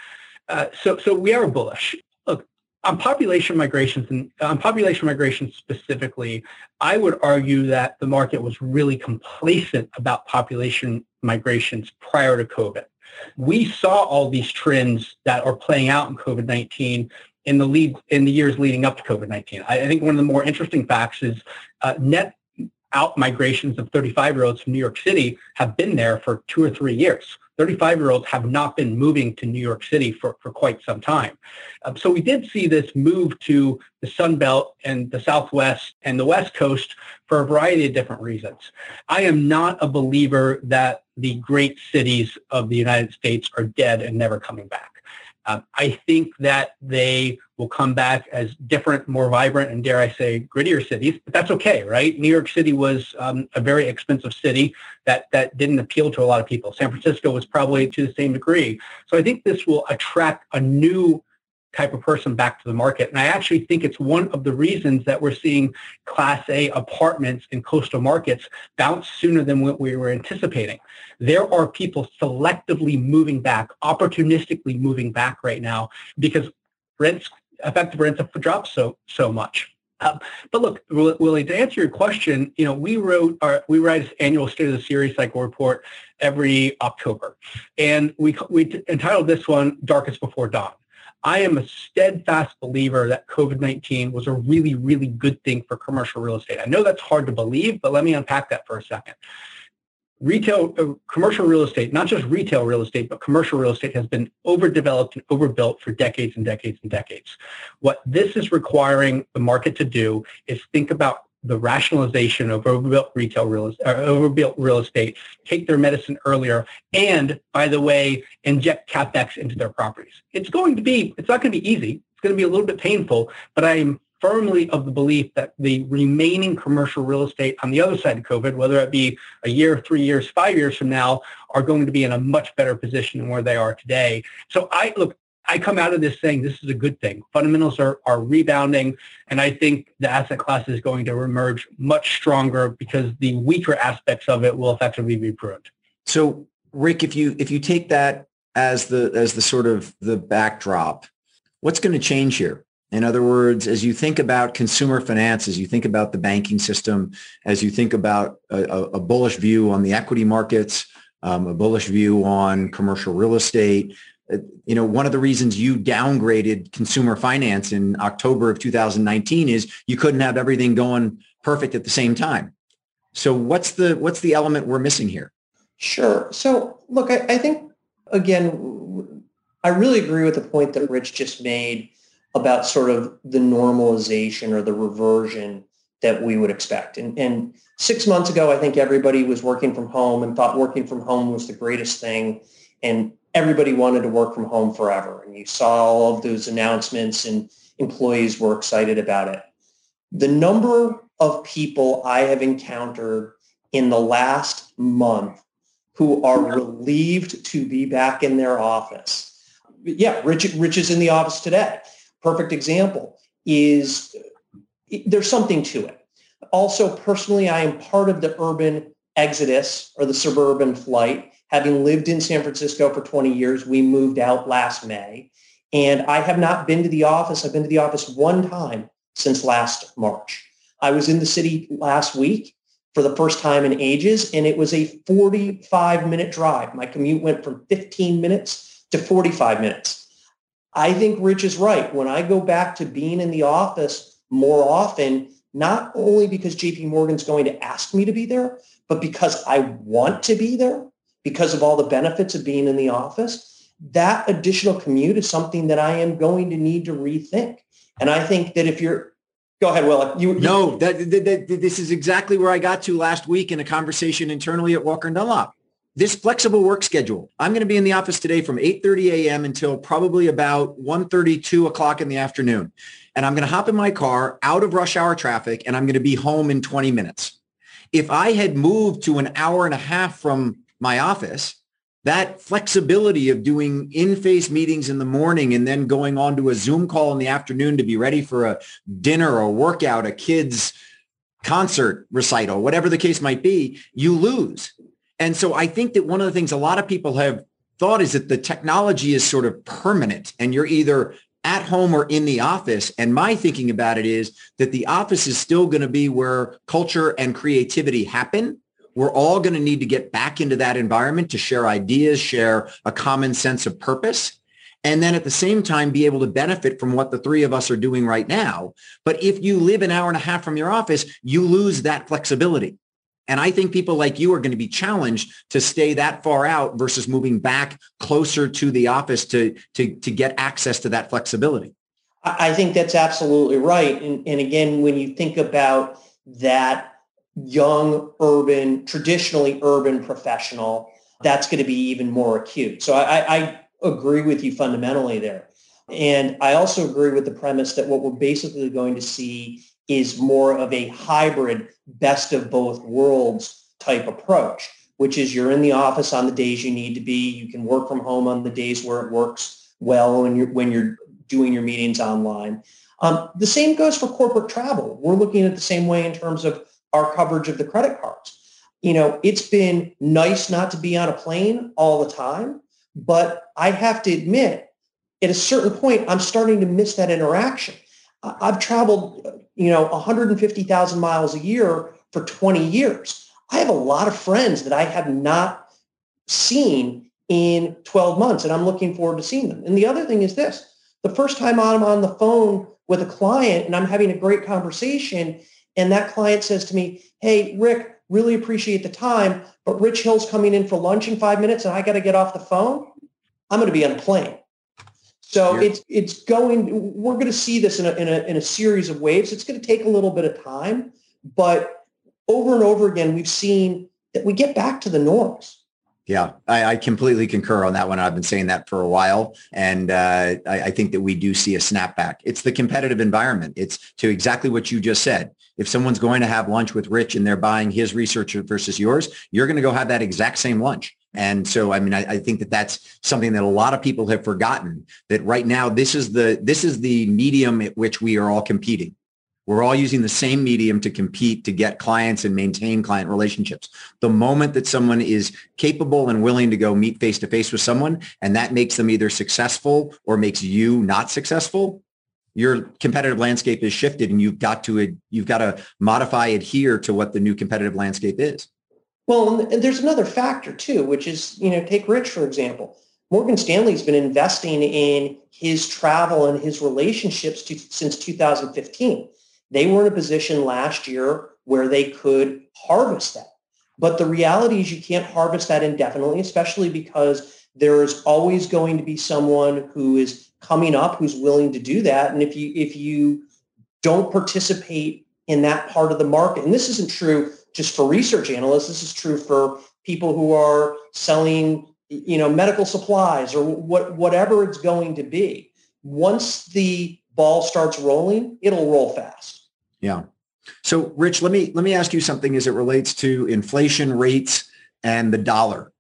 Uh, so, so we are bullish on population migrations and on population migration specifically, I would argue that the market was really complacent about population migrations prior to COVID. We saw all these trends that are playing out in COVID-19 in the lead in the years leading up to COVID-19. I, I think one of the more interesting facts is uh, net out migrations of 35 year olds from New York City have been there for two or three years. 35-year-olds have not been moving to New York City for, for quite some time. Um, so we did see this move to the Sun Belt and the Southwest and the West Coast for a variety of different reasons. I am not a believer that the great cities of the United States are dead and never coming back. Uh, I think that they will come back as different, more vibrant, and dare I say, grittier cities. But that's okay, right? New York City was um, a very expensive city that that didn't appeal to a lot of people. San Francisco was probably to the same degree. So I think this will attract a new type of person back to the market. And I actually think it's one of the reasons that we're seeing Class A apartments in coastal markets bounce sooner than what we were anticipating. There are people selectively moving back, opportunistically moving back right now because rents, effective rents have dropped so so much. Um, but look, Willy, to answer your question, you know, we wrote our, we write this annual State of the CRE Cycle report every October, and we we entitled this one "Darkest Before Dawn." I am a steadfast believer that COVID-19 was a really, really good thing for commercial real estate. I know that's hard to believe, but let me unpack that for a second. Retail, uh, commercial real estate, not just retail real estate, but commercial real estate has been overdeveloped and overbuilt for decades and decades and decades. What this is requiring the market to do is think about the rationalization of overbuilt retail real estate, overbuilt real estate, take their medicine earlier, and by the way, inject capex into their properties. It's going to be, it's not going to be easy. It's going to be a little bit painful, but I am firmly of the belief that the remaining commercial real estate on the other side of COVID, whether it be a year, three years, five years from now, are going to be in a much better position than where they are today. So I look, I come out of this saying this is a good thing. Fundamentals are, are rebounding, and I think the asset class is going to emerge much stronger because the weaker aspects of it will effectively be pruned. So, Rick, if you if you take that as the as the sort of the backdrop, what's going to change here? In other words, as you think about consumer finance, as you think about the banking system, as you think about a, a bullish view on the equity markets, um, a bullish view on commercial real estate, you know, one of the reasons you downgraded consumer finance in October of 2019 is you couldn't have everything going perfect at the same time. So what's the what's the element we're missing here? Sure. So look, I, I think again, I really agree with the point that Rich just made about sort of the normalization or the reversion that we would expect. And, and six months ago, I think everybody was working from home and thought working from home was the greatest thing. And everybody wanted to work from home forever. And you saw all of those announcements and employees were excited about it. The number of people I have encountered in the last month who are relieved to be back in their office. Yeah, Rich, Rich is in the office today. Perfect example is there's something to it. Also, personally, I am part of the urban exodus or the suburban flight Having lived in San Francisco for 20 years, we moved out last May. And I have not been to the office. I've been to the office one time since last March. I was in the city last week for the first time in ages, and it was a 45 minute drive. My commute went from 15 minutes to 45 minutes. I think Rich is right. When I go back to being in the office more often, not only because JP Morgan's going to ask me to be there, but because I want to be there, because of all the benefits of being in the office, that additional commute is something that I am going to need to rethink. And I think that if you're Go ahead, Will. You, you, no, that, that, that, this is exactly where I got to last week in a conversation internally at Walker and Dunlop. This flexible work schedule. I'm going to be in the office today from 8.30 a.m. until probably about 1.30, 2 o'clock in the afternoon. And I'm going to hop in my car out of rush hour traffic and I'm going to be home in 20 minutes. If I had moved to an hour and a half from my office, that flexibility of doing in-face meetings in the morning and then going on to a Zoom call in the afternoon to be ready for a dinner or workout, a kid's concert recital, whatever the case might be, you lose. And so I think that one of the things a lot of people have thought is that the technology is sort of permanent and you're either at home or in the office. And my thinking about it is that the office is still going to be where culture and creativity happen we're all going to need to get back into that environment to share ideas, share a common sense of purpose, and then at the same time be able to benefit from what the three of us are doing right now. But if you live an hour and a half from your office, you lose that flexibility. And I think people like you are going to be challenged to stay that far out versus moving back closer to the office to, to, to get access to that flexibility. I think that's absolutely right. And, and again, when you think about that young, urban, traditionally urban professional, that's going to be even more acute. So I, I agree with you fundamentally there. And I also agree with the premise that what we're basically going to see is more of a hybrid best of both worlds type approach, which is you're in the office on the days you need to be. You can work from home on the days where it works well when you're, when you're doing your meetings online. Um, the same goes for corporate travel. We're looking at the same way in terms of our coverage of the credit cards. You know, it's been nice not to be on a plane all the time, but I have to admit, at a certain point, I'm starting to miss that interaction. I've traveled, you know, 150,000 miles a year for 20 years. I have a lot of friends that I have not seen in 12 months, and I'm looking forward to seeing them. And the other thing is this, the first time I'm on the phone with a client and I'm having a great conversation, and that client says to me, hey, Rick, really appreciate the time, but Rich Hill's coming in for lunch in five minutes and I got to get off the phone, I'm going to be on a plane. So it's it's going. We're going to see this in a, in a in a series of waves. It's going to take a little bit of time, but over and over again, we've seen that we get back to the norms. Yeah, I, I, completely concur on that one. I've been saying that for a while, and uh, I, I, think that we do see a snapback. It's the competitive environment. It's to exactly what you just said. If someone's going to have lunch with Rich and they're buying his research versus yours, you're going to go have that exact same lunch. And so, I mean, I, I, think that that's something that a lot of people have forgotten. That right now, this is the this is the medium at which we are all competing. We're all using the same medium to compete to get clients and maintain client relationships. The moment that someone is capable and willing to go meet face to face with someone and that makes them either successful or makes you not successful, your competitive landscape is shifted and you've got to you've got to modify adhere to what the new competitive landscape is. Well, and there's another factor too, which is, you know, take Rich, for example. Morgan Stanley's been investing in his travel and his relationships to, since 2015 they were in a position last year where they could harvest that. But the reality is you can't harvest that indefinitely, especially because there is always going to be someone who is coming up who's willing to do that. And if you if you don't participate in that part of the market, and this isn't true just for research analysts, this is true for people who are selling, you know, medical supplies or what whatever it's going to be. Once the ball starts rolling, it'll roll fast. Yeah. So Rich, let me let me ask you something as it relates to inflation rates and the dollar.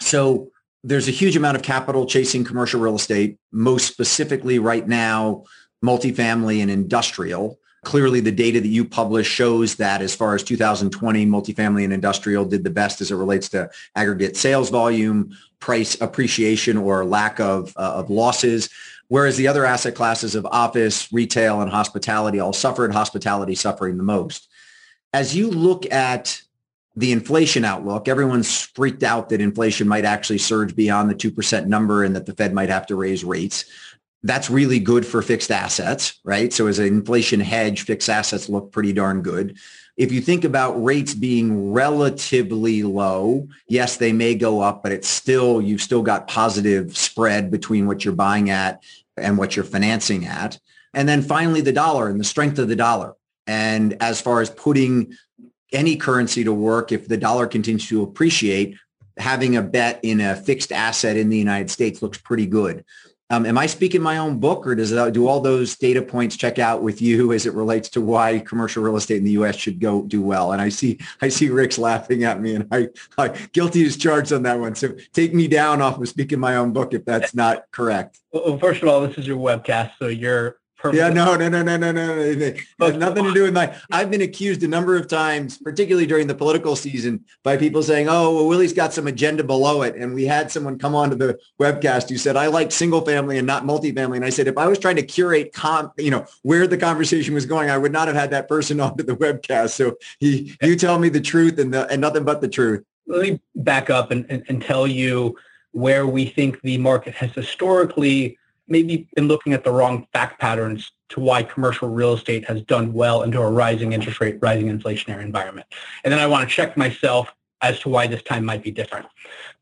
So there's a huge amount of capital chasing commercial real estate, most specifically right now, multifamily and industrial. Clearly, the data that you publish shows that as far as 2020, multifamily and industrial did the best as it relates to aggregate sales volume, price appreciation or lack of, uh, of losses whereas the other asset classes of office, retail, and hospitality all suffered, hospitality suffering the most. As you look at the inflation outlook, everyone's freaked out that inflation might actually surge beyond the 2% number and that the Fed might have to raise rates. That's really good for fixed assets, right? So as an inflation hedge, fixed assets look pretty darn good. If you think about rates being relatively low, yes, they may go up, but it's still, you've still got positive spread between what you're buying at and what you're financing at. And then finally, the dollar and the strength of the dollar. And as far as putting any currency to work, if the dollar continues to appreciate, having a bet in a fixed asset in the United States looks pretty good. Um, am I speaking my own book, or does that, do all those data points check out with you as it relates to why commercial real estate in the U.S. should go do well? And I see I see Rick's laughing at me, and I, I guilty as charged on that one. So take me down off of speaking my own book if that's not correct. Well, first of all, this is your webcast, so you're yeah, no, no, no, no, no, no. It has nothing to do with my. I've been accused a number of times, particularly during the political season, by people saying, "Oh, well, Willy's got some agenda below it." And we had someone come on to the webcast who said, "I like single family and not multifamily." And I said, if I was trying to curate, com, you know, where the conversation was going, I would not have had that person onto the webcast. So he, you tell me the truth and the, and nothing but the truth. Let me back up and, and, and tell you where we think the market has historically maybe been looking at the wrong fact patterns to why commercial real estate has done well into a rising interest rate, rising inflationary environment. And then I want to check myself as to why this time might be different.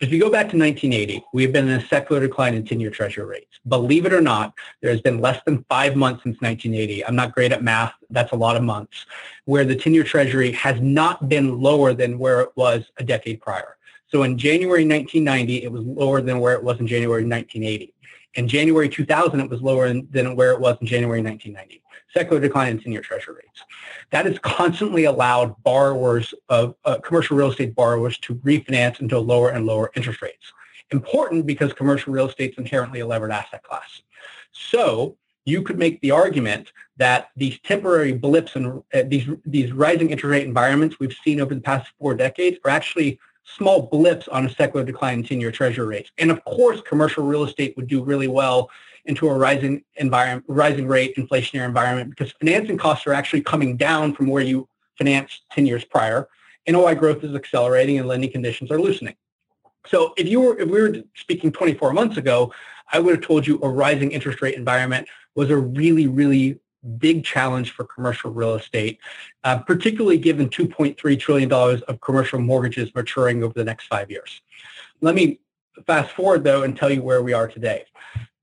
If you go back to 1980, we've been in a secular decline in 10-year treasury rates. Believe it or not, there has been less than five months since 1980. I'm not great at math. That's a lot of months where the 10-year treasury has not been lower than where it was a decade prior. So in January 1990, it was lower than where it was in January 1980. In January 2000, it was lower than where it was in January 1990. Secular decline in 10-year treasury rates. That has constantly allowed borrowers of uh, commercial real estate borrowers to refinance into lower and lower interest rates. Important because commercial real estate is inherently a levered asset class. So you could make the argument that these temporary blips and uh, these these rising interest rate environments we've seen over the past four decades are actually small blips on a secular decline in 10-year treasury rates. And of course, commercial real estate would do really well into a rising environment, rising rate inflationary environment because financing costs are actually coming down from where you financed 10 years prior. NOI growth is accelerating and lending conditions are loosening. So if you were if we were speaking 24 months ago, I would have told you a rising interest rate environment was a really, really big challenge for commercial real estate, uh, particularly given $2.3 trillion of commercial mortgages maturing over the next five years. Let me fast forward, though, and tell you where we are today.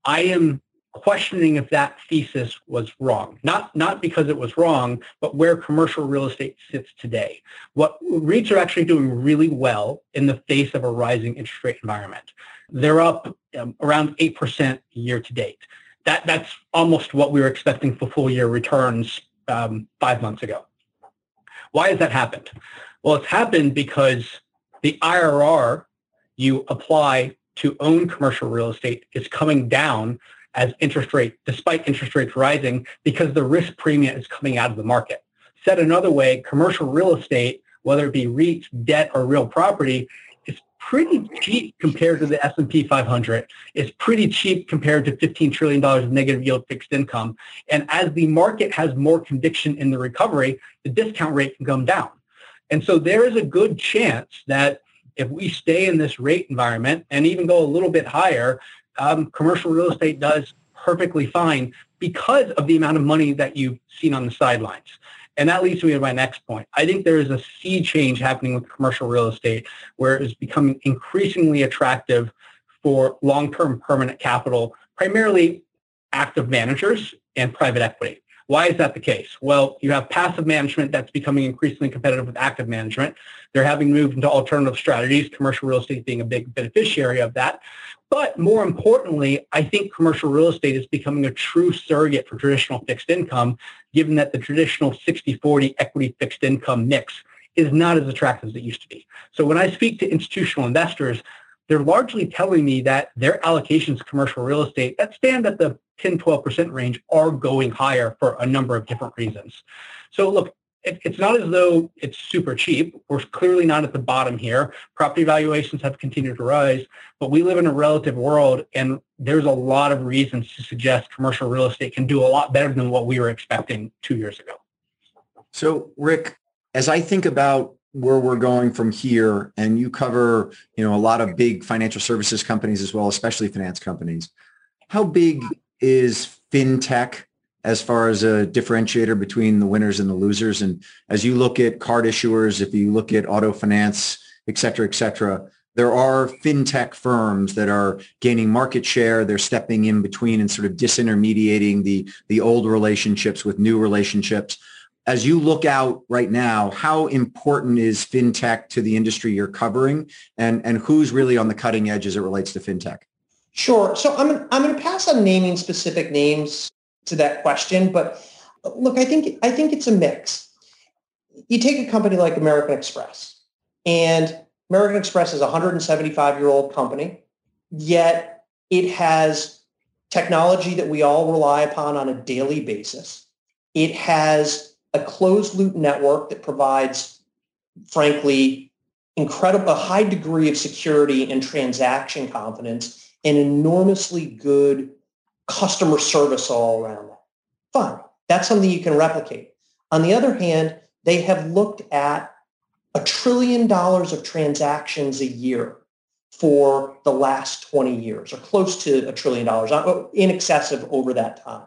I am questioning if that thesis was wrong. Not, not because it was wrong, but where commercial real estate sits today. What REITs are actually doing really well in the face of a rising interest rate environment. They're up um, around 8% year to date that that's almost what we were expecting for full year returns um, five months ago. Why has that happened? Well, it's happened because the IRR you apply to own commercial real estate is coming down as interest rate, despite interest rates rising, because the risk premium is coming out of the market. Said another way, commercial real estate, whether it be REITs, debt, or real property, pretty cheap compared to the S&P 500. It's pretty cheap compared to $15 trillion of negative yield fixed income. And as the market has more conviction in the recovery, the discount rate can come down. And so there is a good chance that if we stay in this rate environment and even go a little bit higher, um, commercial real estate does perfectly fine because of the amount of money that you've seen on the sidelines. And that leads me to my next point. I think there is a sea change happening with commercial real estate where it is becoming increasingly attractive for long-term permanent capital, primarily active managers and private equity. Why is that the case? Well, you have passive management that's becoming increasingly competitive with active management. They're having moved into alternative strategies, commercial real estate being a big beneficiary of that. But more importantly, I think commercial real estate is becoming a true surrogate for traditional fixed income, given that the traditional 60-40 equity fixed income mix is not as attractive as it used to be. So when I speak to institutional investors, they're largely telling me that their allocations to commercial real estate that stand at the 10, 12% range are going higher for a number of different reasons. So look, it, it's not as though it's super cheap. We're clearly not at the bottom here. Property valuations have continued to rise, but we live in a relative world, and there's a lot of reasons to suggest commercial real estate can do a lot better than what we were expecting two years ago. So, Rick, as I think about where we're going from here, and you cover, you know, a lot of big financial services companies as well, especially finance companies. How big is fintech as far as a differentiator between the winners and the losers. And as you look at card issuers, if you look at auto finance, et cetera, et cetera, there are fintech firms that are gaining market share. They're stepping in between and sort of disintermediating the, the old relationships with new relationships. As you look out right now, how important is fintech to the industry you're covering and, and who's really on the cutting edge as it relates to fintech? Sure. So I'm, I'm going to pass on naming specific names to that question, but look, I think I think it's a mix. You take a company like American Express, and American Express is a 175 year old company, yet it has technology that we all rely upon on a daily basis. It has a closed loop network that provides, frankly, incredible a high degree of security and transaction confidence and enormously good customer service all around that. Fine. That's something you can replicate. On the other hand, they have looked at a trillion dollars of transactions a year for the last 20 years or close to a trillion dollars uh, in excess of over that time.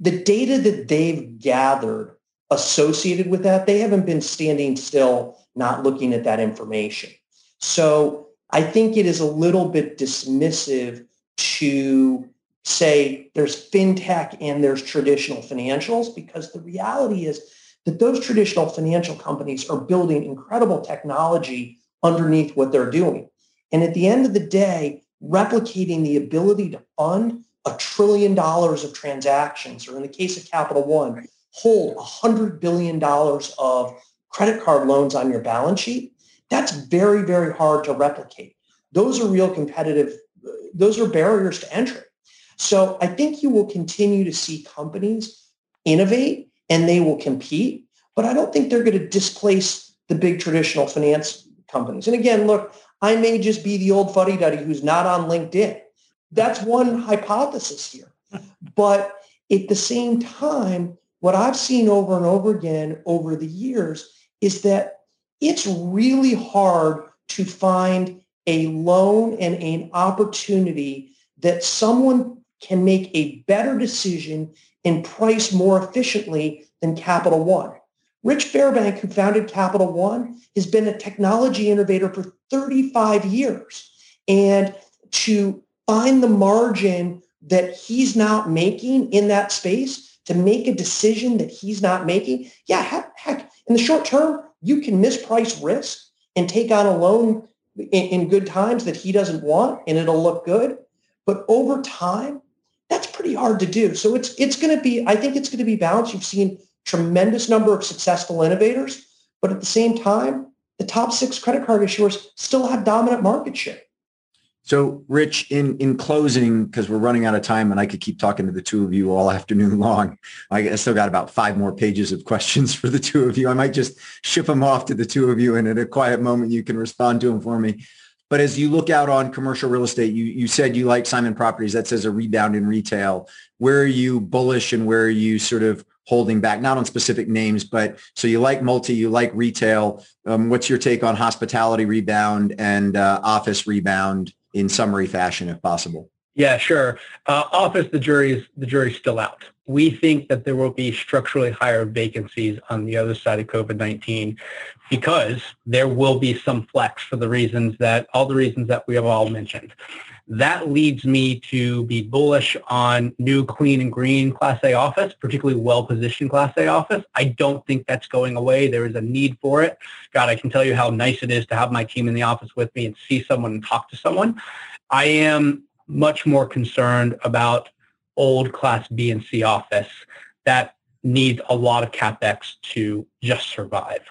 the data that they've gathered associated with that, they haven't been standing still, not looking at that information. So I think it is a little bit dismissive to say there's fintech and there's traditional financials because the reality is that those traditional financial companies are building incredible technology underneath what they're doing. And at the end of the day, replicating the ability to fund a trillion dollars of transactions, or in the case of Capital One, hold $100 billion of credit card loans on your balance sheet, that's very, very hard to replicate. Those are real competitive, those are barriers to entry. So I think you will continue to see companies innovate and they will compete, but I don't think they're going to displace the big traditional finance companies. And again, look, I may just be the old fuddy-duddy who's not on LinkedIn. That's one hypothesis here. But at the same time, what I've seen over and over again over the years is that it's really hard to find a loan and an opportunity that someone can make a better decision and price more efficiently than Capital One. Rich Fairbank, who founded Capital One, has been a technology innovator for 35 years. And to find the margin that he's not making in that space, to make a decision that he's not making, yeah, heck, in the short term, you can misprice risk and take on a loan in good times that he doesn't want and it'll look good. But over time, that's pretty hard to do. So it's it's going to be, I think it's going to be balanced. You've seen tremendous number of successful innovators, but at the same time, the top six credit card issuers still have dominant market share. So, Rich, in in closing, because we're running out of time, and I could keep talking to the two of you all afternoon long. I still got about five more pages of questions for the two of you. I might just ship them off to the two of you, and at a quiet moment, you can respond to them for me. But as you look out on commercial real estate, you you said you like Simon Properties. That says a rebound in retail. Where are you bullish, and where are you sort of holding back, not on specific names, but so you like multi, you like retail. Um, what's your take on hospitality rebound and uh, office rebound in summary fashion, if possible? Yeah, sure. Uh, office, the jury's the jury's still out. We think that there will be structurally higher vacancies on the other side of COVID-19 because there will be some flex for the reasons that all the reasons that we have all mentioned. That leads me to be bullish on new clean and green Class A office, particularly well-positioned Class A office. I don't think that's going away. There is a need for it. God, I can tell you how nice it is to have my team in the office with me and see someone and talk to someone. I am much more concerned about old Class B and C office that needs a lot of capex to just survive.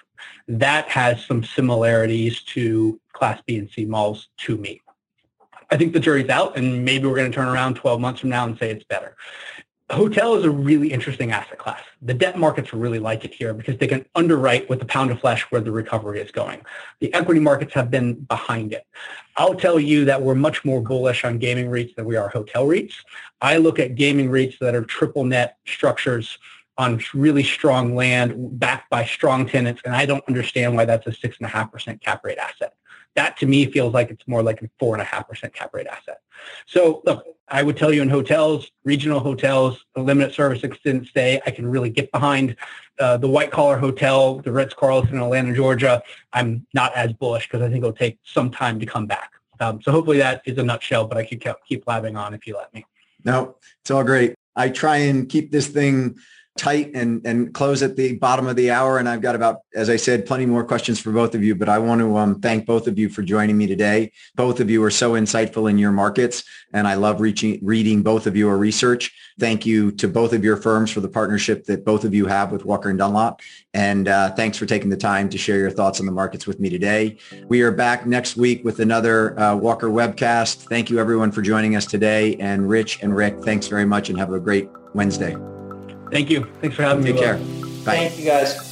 That has some similarities to Class B and C malls to me. I think the jury's out, and maybe we're going to turn around 12 months from now and say it's better. Hotel is a really interesting asset class. The debt markets really like it here because they can underwrite with the pound of flesh where the recovery is going. The equity markets have been behind it. I'll tell you that we're much more bullish on gaming REITs than we are hotel REITs. I look at gaming REITs that are triple net structures on really strong land backed by strong tenants, and I don't understand why that's a 6.5% cap rate asset. That to me feels like it's more like a four and a half percent cap rate asset. So look, I would tell you in hotels, regional hotels, limited service extended stay, I can really get behind uh, the white collar hotel, the Ritz Carlton in Atlanta, Georgia. I'm not as bullish because I think it'll take some time to come back. Um, so hopefully that is a nutshell, but I could keep, keep blabbing on if you let me. No, it's all great. I try and keep this thing tight and, and close at the bottom of the hour. And I've got about, as I said, plenty more questions for both of you, but I want to um, thank both of you for joining me today. Both of you are so insightful in your markets and I love reaching, reading both of your research. Thank you to both of your firms for the partnership that both of you have with Walker and Dunlop. And uh, thanks for taking the time to share your thoughts on the markets with me today. We are back next week with another uh, Walker webcast. Thank you everyone for joining us today. And Rich and Rick, thanks very much and have a great Wednesday. Thank you. Thanks for having Take me. Care. Bye. Thank you guys.